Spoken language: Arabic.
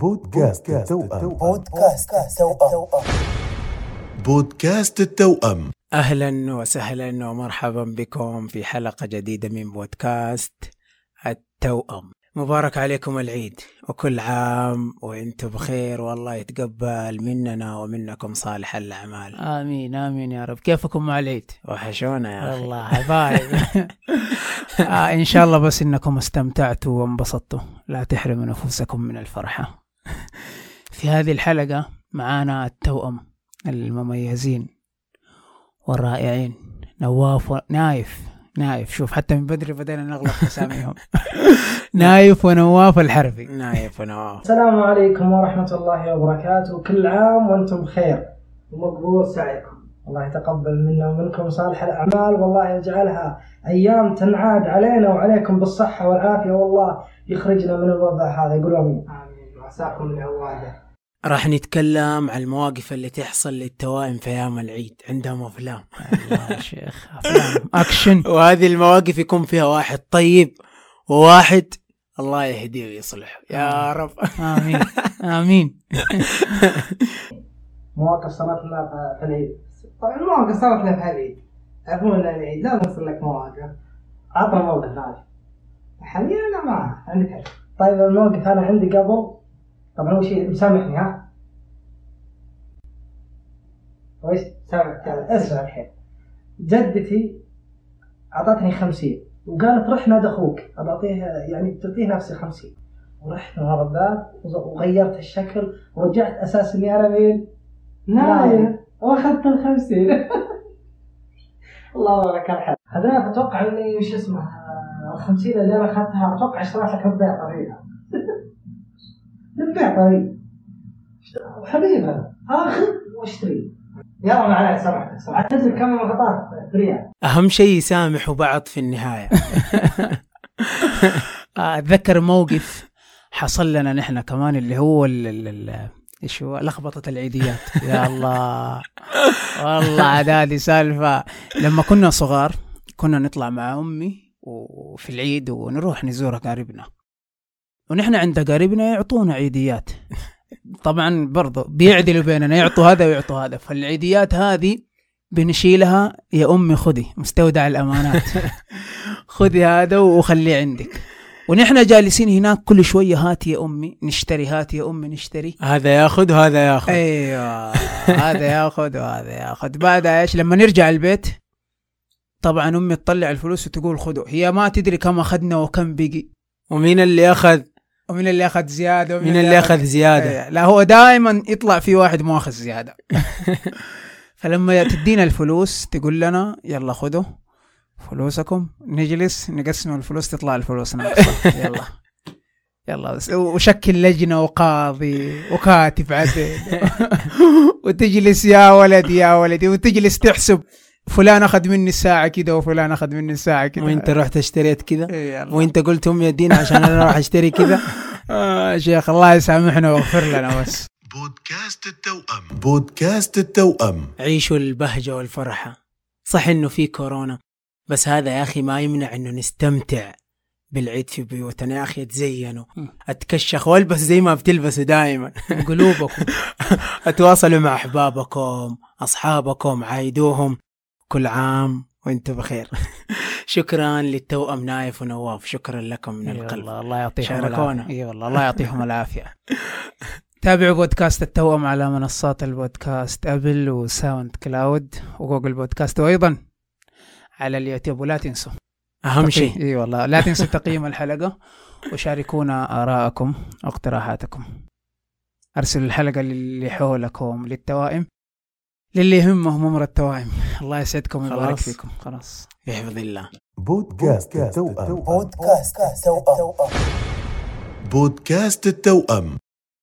بودكاست التوأم. بودكاست توأم بودكاست التوأم. أهلا وسهلا ومرحبا بكم في حلقة جديدة من بودكاست التوأم. مبارك عليكم العيد وكل عام وأنتم بخير. والله يتقبل مننا ومنكم صالح الأعمال. آمين آمين يا رب. كيفكم مع العيد؟ وحشونا يا أخي. والله حبايب آه إن شاء الله بس إنكم استمتعتوا وانبسطتوا. لا تحرموا نفوسكم من الفرحة. في هذه الحلقة معانا التوأم المميزين والرائعين نواف و... نايف نايف شوف حتى من بدري بدينا نغلط في اساميهم نايف ونواف الحربي. نايف ونواف. السلام عليكم ورحمة الله وبركاته. كل عام وأنتم بخير. ومقبول سعيكم. الله يتقبل منا ومنكم صالح الأعمال. والله يجعلها أيام تنعاد علينا وعليكم بالصحة والعافية. والله يخرجنا من الوباء هذا. يقول آمين. وعساكم من عواده راح نتكلم عن المواقف اللي تحصل للتوائم في أيام العيد. عندهم أفلام. يا شيخ. أفلام. أكشن. وهذه المواقف يكون فيها واحد طيب وواحد الله يهديه ويصلح يا رب. آمين. آمين. مواقف صارت لنا في العيد. طبعا المواقف صارت لنا في العيد. تعرفون العيد. لازم يصير لك مواقف. عطنا موقف هذا. حاليا أنا ما عندك حل. طيب الموقف أنا عندي قبل. طبعا اول شيء مسامحني ها ويش سامحك اسمع الحين. جدتي أعطتني خمسين وقالت روح نادي أخوك. ابى أعطيه يعني تعطيه نفسي خمسين ورحت من ورا الباب وغيرت الشكل ورجعت أساس إني أنا مين؟ نايم. وأخذت الخمسين. الله لك الحمد هذا أتوقع إني وش اسمه آه، الخمسين اللي أنا أخذتها أتوقع اشتريت لك ببيع طريقه ببيع طريقه حبيبه اخذ واشتري. يلا معلش سامحتك سامحتك. تنزل كم بريال أهم شيء يسامحوا بعض في النهاية. آه، أتذكر موقف حصل لنا نحن كمان اللي هو إيش هو؟ لخبطة العيديات. يا الله. والله عاد هذه سالفة. لما كنا صغار كنا نطلع مع أمي وفي العيد ونروح نزور اقاربنا ونحن عند اقاربنا يعطونا عيديات. طبعا برضو بيعدلوا بيننا يعطوا هذا ويعطوا هذا. فالعيديات هذه بنشيلها يا أمي خذي مستودع الأمانات. خذي هذا وخليه عندك. ونحن جالسين هناك كل شوية هات يا أمي نشتري هات يا أمي نشتري. هذا ياخذ وهذا ياخذ. أيوه هذا ياخذ وهذا ياخذ. بعدها إيش؟ لما نرجع البيت طبعا أمي تطلع الفلوس وتقول خذوا. هي ما تدري كم أخذنا وكم بقي. ومين اللي أخذ؟ ومين اللي أخذ زيادة ومين مين اللي اخذ زيادة. إيه، لا هو دائما يطلع في واحد مو أخذ زيادة. فلما تدينا الفلوس تقول لنا يلا خذوا فلوسكم نجلس نقسم الفلوس تطلع الفلوس ناقصة. يلا. يلا وشكل لجنة وقاضي وكاتب عدل. وتجلس يا ولد يا ولدي وتجلس تحسب. فلان أخذ مني الساعة كده وفلان أخذ مني الساعة كده. وانت رحت اشتريت كذا إيه. وانت قلت أمي ادينا عشان أنا راح اشتري كذا آه شيخ الله يسامحنا ويغفر لنا بس. بودكاست التوأم. بودكاست التوأم. عيشوا البهجة والفرحة. صح إنه في كورونا بس هذا يا أخي ما يمنع إنه نستمتع بالعيد في بيوتنا. يا أخي اتزينوا أتكشخ وألبس زي ما بتلبسوا دائما قلوبكم. أتواصلوا مع أحبابكم أصحابكم عايدوهم. كل عام وأنتم بخير. شكرا للتوأم نايف ونواف. شكرا لكم من اي القلب. والله الله يعطيهم شاركونا. العافيه اي والله الله يعطيهم العافية. تابعوا بودكاست التوأم على منصات البودكاست أبل وساوند كلاود وجوجل بودكاست وأيضا على اليوتيوب ولا تنسوا أهم شيء. اي والله لا تنسوا تقييم الحلقة وشاركونا ارائكم واقتراحاتكم. أرسلوا الحلقة للي حولكم للتوائم. للي يهمهم أمر التوائم. الله يسعدكم ويبارك خلاص. فيكم. خلاص. بحفظ الله. بودكاست التوأم. بودكاست توأم بودكاست التوأم.